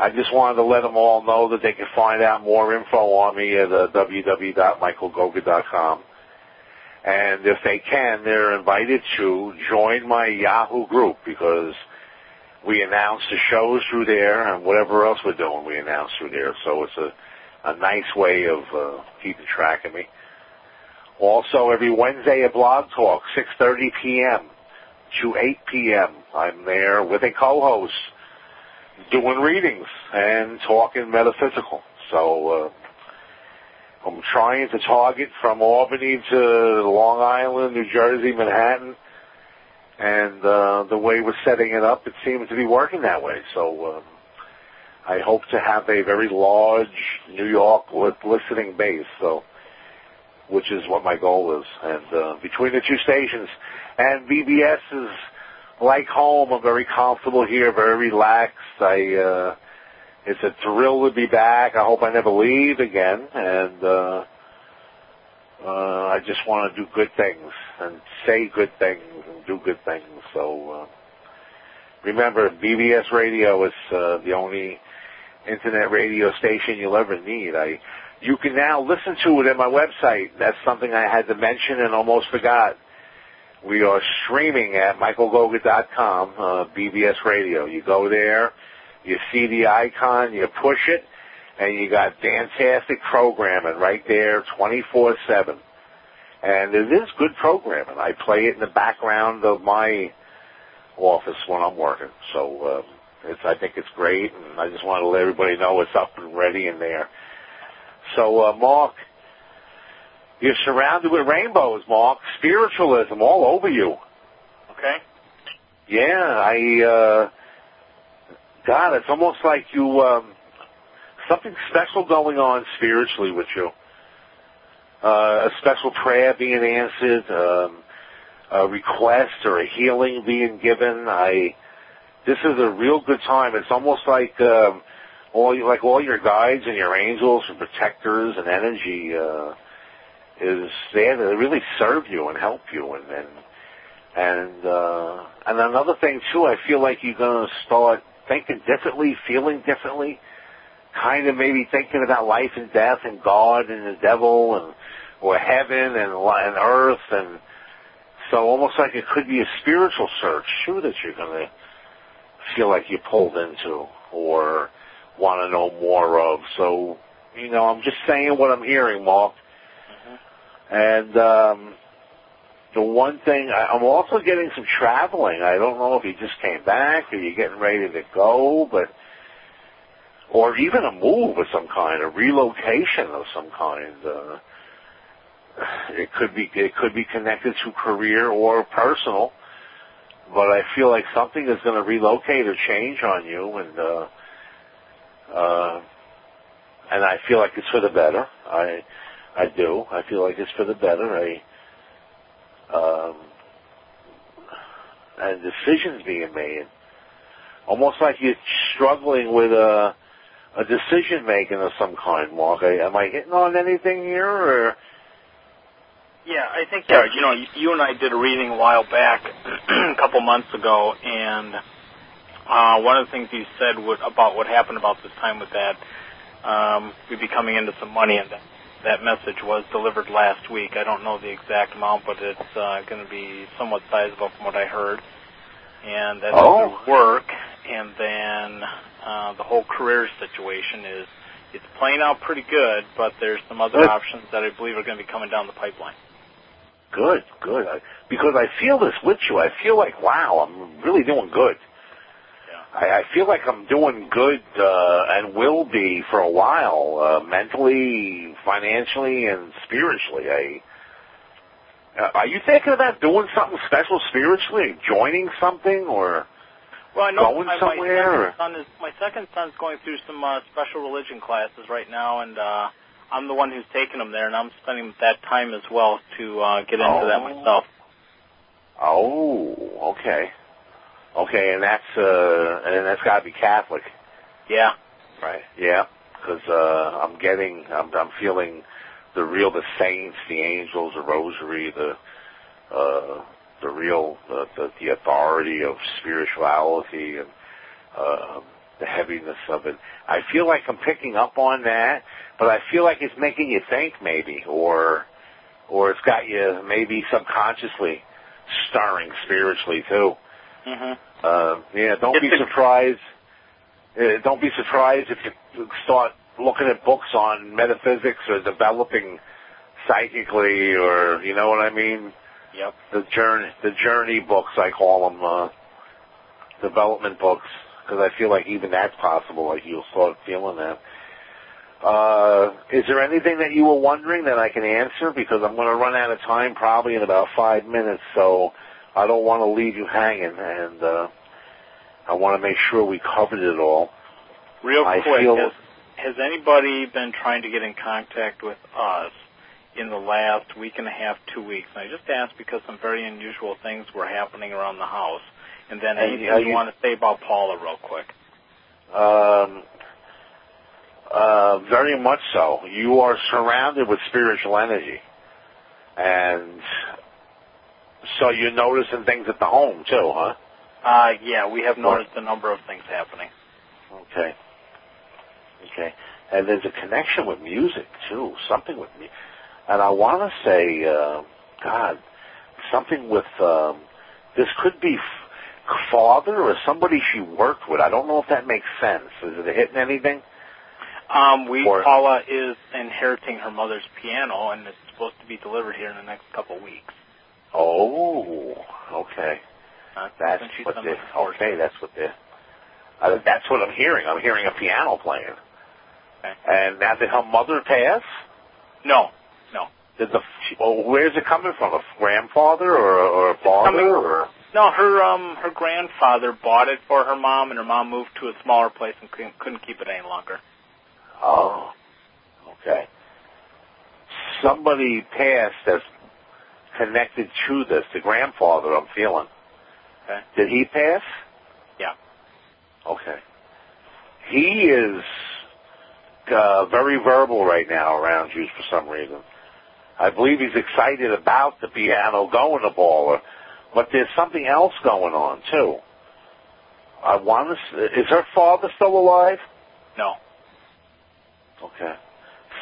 I just wanted to let them all know that they can find out more info on me at uh, www.michaelgogger.com. And if they can, they're invited to join my Yahoo group because we announce the shows through there and whatever else we're doing, we announce through there. So it's a, a nice way of uh, keeping track of me. Also, every Wednesday at Blog Talk, 6.30 p.m. to 8 p.m., I'm there with a co-host doing readings and talking metaphysical. So uh, I'm trying to target from Albany to Long Island, New Jersey, Manhattan, and uh, the way we're setting it up, it seems to be working that way. So um, I hope to have a very large New York listening base. So which is what my goal is. And uh, between the two stations, and BBS is like home. I'm very comfortable here, very relaxed. I uh, it's a thrill to be back. I hope I never leave again, and uh, uh, I just want to do good things and say good things and do good things. So uh, remember, BBS Radio is uh, the only internet radio station you'll ever need. I you can now listen to it at my website. That's something I had to mention and almost forgot. We are streaming at michaelgogger.com, uh, BBS Radio. You go there, you see the icon, you push it, and you got fantastic programming right there, 24-7. And it is good programming. I play it in the background of my office when I'm working. So, uh, it's, I think it's great, and I just want to let everybody know it's up and ready in there. So, uh, Mark, you're surrounded with rainbows, Mark. Spiritualism all over you. Okay. Yeah, I, uh, God, it's almost like you, um, something special going on spiritually with you. Uh, a special prayer being answered, um, a request or a healing being given. I, this is a real good time. It's almost like, um, all like all your guides and your angels and protectors and energy uh, is there to really serve you and help you and and and uh, and another thing too. I feel like you're gonna start thinking differently, feeling differently, kind of maybe thinking about life and death and God and the devil and or heaven and and earth and so almost like it could be a spiritual search too that you're gonna feel like you're pulled into or want to know more of. So, you know, I'm just saying what I'm hearing, Mark. And um, the one thing, I, I'm also getting some traveling. I don't know if you just came back or you're getting ready to go, but or even a move of some kind, a relocation of some kind. Uh, it could be it could be connected to career or personal, but I feel like something is going to relocate or change on you, and uh, uh, and I feel like it's for the better. I, I do. I feel like it's for the better. I, um, and decisions being made. Almost like you're struggling with a, a decision making of some kind, Mark. Am I hitting on anything here, or? Yeah, I think yeah. You know, you and I did a reading a while back, [clears throat] a couple months ago, and uh, one of the things you said would, about what happened about this time with that, um, we'd be coming into some money, and that, that message was delivered last week. I don't know the exact amount, but it's uh, going to be somewhat sizable from what I heard. And that's oh. work, and then uh, the whole career situation is it's playing out pretty good, but there's some other good. options that I believe are going to be coming down the pipeline. Good, good. I, because I feel this with you. I feel like, wow, I'm really doing good. I, I feel like I'm doing good uh, and will be for a while, uh, mentally, financially, and spiritually. I, uh, are you thinking about doing something special spiritually, joining something, or well, I know going my, somewhere? My second, son is, my second son's going through some uh, special religion classes right now, and uh, I'm the one who's taking him there, and I'm spending that time as well to uh, get into oh. that myself. Oh, okay. Okay, and that's uh, and that's got to be Catholic. Yeah. Right. Yeah. because uh, I'm getting, I'm, I'm feeling the real, the saints, the angels, the rosary, the uh, the real, the, the, the authority of spirituality and uh, the heaviness of it. I feel like I'm picking up on that, but I feel like it's making you think maybe, or or it's got you maybe subconsciously stirring spiritually too. Mhm. Uh, yeah, don't be surprised. Uh, don't be surprised if you start looking at books on metaphysics or developing psychically, or you know what I mean. Yep. The journey, the journey books, I call them, uh, development books, because I feel like even that's possible. Like you'll start feeling that. Uh, is there anything that you were wondering that I can answer? Because I'm going to run out of time probably in about five minutes, so I don't want to leave you hanging, and uh, I want to make sure we covered it all. Real I quick, has, has anybody been trying to get in contact with us in the last week and a half, two weeks? And I just asked because some very unusual things were happening around the house. And then And anything you, you- want to say about Paula real quick? Um, uh, very much so. You are surrounded with spiritual energy, and so you're noticing things at the home too, huh? Uh, yeah, we have noticed a number of things happening. Okay. Okay. And there's a connection with music too. Something with me, and I want to say, uh, God, something with um, this could be f- father or somebody she worked with. I don't know if that makes sense. Is it hitting anything? Um, we Or- Paula is inheriting her mother's piano, and it's supposed to be delivered here in the next couple of weeks. Oh, okay. Uh, That's what been they. looking forward to Okay, that's what they. Uh, that's what I'm hearing. I'm hearing a piano playing. Okay. And now did her mother pass? No, no. Did the well, where's it coming from? A grandfather or or a father coming- or? no. Her um her grandfather bought it for her mom, and her mom moved to a smaller place and couldn't, couldn't keep it any longer. Oh, okay. Somebody passed that's connected to this. The grandfather, I'm feeling. Okay. Did he pass? Yeah. Okay. He is uh, very verbal right now around you for some reason. I believe he's excited about the piano going to Paula, but there's something else going on too. I want to. Is her father still alive? No. Okay.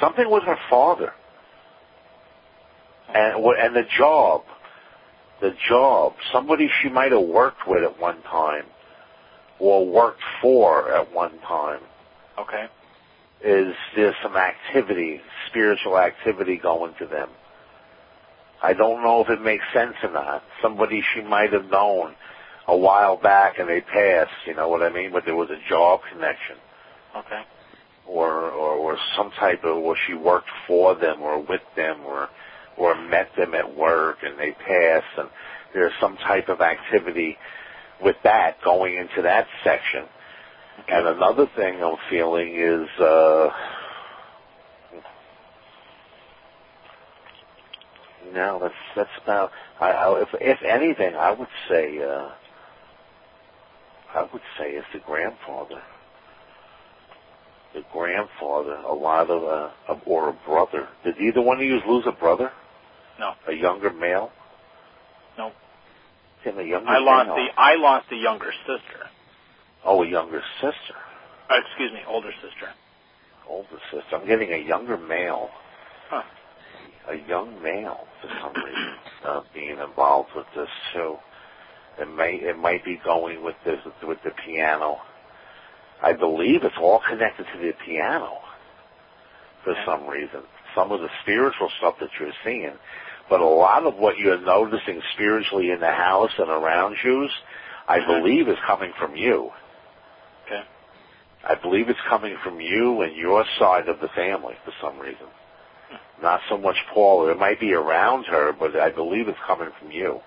Something with her father. And and the job. The job. Somebody she might have worked with at one time or worked for at one time. Okay. Is there's some activity, spiritual activity going to them. I don't know if it makes sense or not. Somebody she might have known a while back and they passed, you know what I mean? But there was a job connection Okay. or, or or some type of or she worked for them or with them or or met them at work and they passed and there's some type of activity with that going into that section. And another thing I'm feeling is uh no, that's that's about I, I if if anything I would say uh I would say it's the grandfather the grandfather, a lot of, uh, or a brother. Did either one of you lose a brother? No. A younger male? No. Tim, a younger I lost male. the I lost a younger sister. Oh, a younger sister. Uh, excuse me, older sister. Older sister. I'm getting a younger male. Huh. A young male, for some reason, uh, being involved with this too. It may, it might be going with this, with the piano. I believe it's all connected to the piano for Okay. some reason. Some of the spiritual stuff that you're seeing, but a lot of what you're noticing spiritually in the house and around you, I Mhm. believe is coming from you. Okay. I believe it's coming from you and your side of the family for some reason. Not so much Paul. It might be around her, but I believe it's coming from you.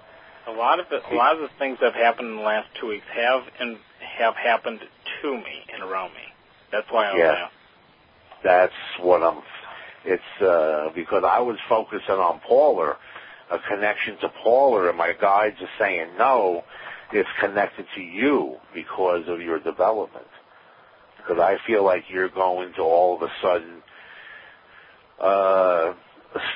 A lot of it, a lot of the things that have happened in the last two weeks have and have happened to me and around me. That's why I'm Yeah. That's what I'm. It's uh, because I was focusing on Paula, a connection to Paula, and my guides are saying no. It's connected to you because of your development. because I feel like you're going to all of a sudden uh,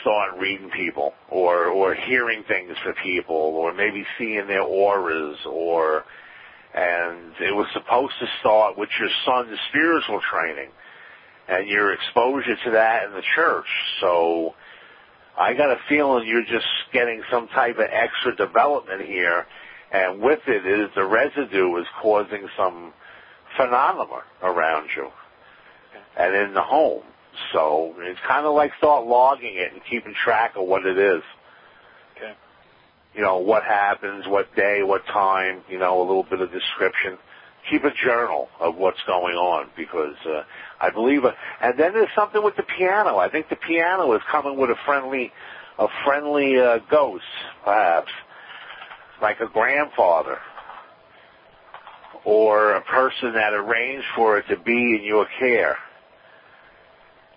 start reading people or or hearing things for people or maybe seeing their auras or and it was supposed to start with your son's spiritual training and your exposure to that in the church. So I got a feeling you're just getting some type of extra development here and with it is the residue is causing some phenomena around you and in the home. So it's kind of like start logging it and keeping track of what it is. Okay. You know, what happens, what day, what time, you know, a little bit of description. Keep a journal of what's going on because uh, I believe, uh, and then there's something with the piano. I think the piano is coming with a friendly, a friendly uh, ghost, perhaps, like a grandfather or a person that arranged for it to be in your care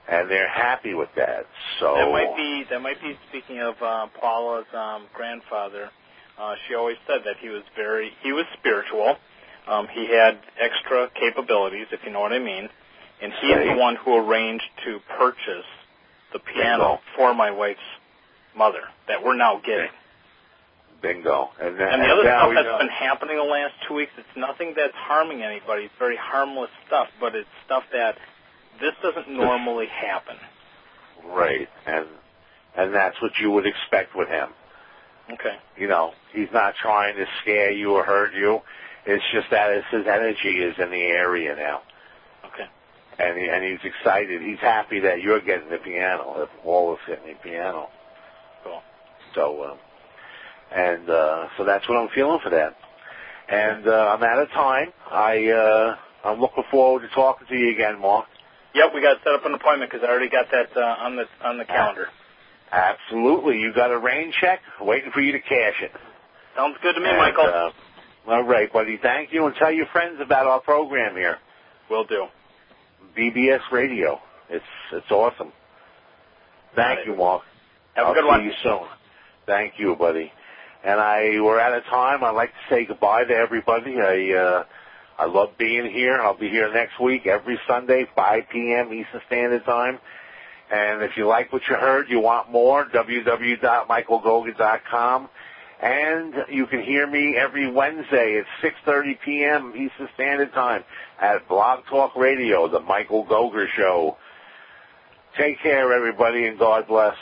and they're happy with that. So that might be that might be speaking of uh, Paula's um, grandfather. Uh, she always said that he was very he was spiritual. Um, he had extra capabilities, if you know what I mean, and he's Right. the one who arranged to purchase the piano Bingo. for my wife's mother that we're now getting. bingo. And, then, And the other now stuff that's know. been happening the last two weeks, it's nothing that's harming anybody. It's very harmless stuff, but it's stuff that this doesn't normally happen. right, and and that's what you would expect with him. Okay. You know, he's not trying to scare you or hurt you. It's just that it's his energy is in the area now, Okay. and he, and he's excited. He's happy that you're getting the piano. If all is getting the piano. Cool. So, uh, and uh, so that's what I'm feeling for that. And uh, I'm out of time. I uh, I'm looking forward to talking to you again, Mark. Yep, we got to set up an appointment because I already got that uh, on the on the calendar. Absolutely. You got a rain check waiting for you to cash it. Sounds good to me, And, Michael. Uh, all right, buddy. Thank you, and tell your friends about our program here, Will do. BBS Radio. It's it's awesome. Thank you, Mark. Have I'll a good see one. you soon. Thank you, buddy. And I we're out of time. I'd like to say goodbye to everybody. I uh, I love being here. I'll be here next week every Sunday, 5 p.m. Eastern Standard Time. And if you like what you heard, you want more, www.michaelgogger.com. And you can hear me every Wednesday at 6.30 p.m. Eastern Standard Time at Blog Talk Radio, The Michael Gogger Show. Take care, everybody, and God bless.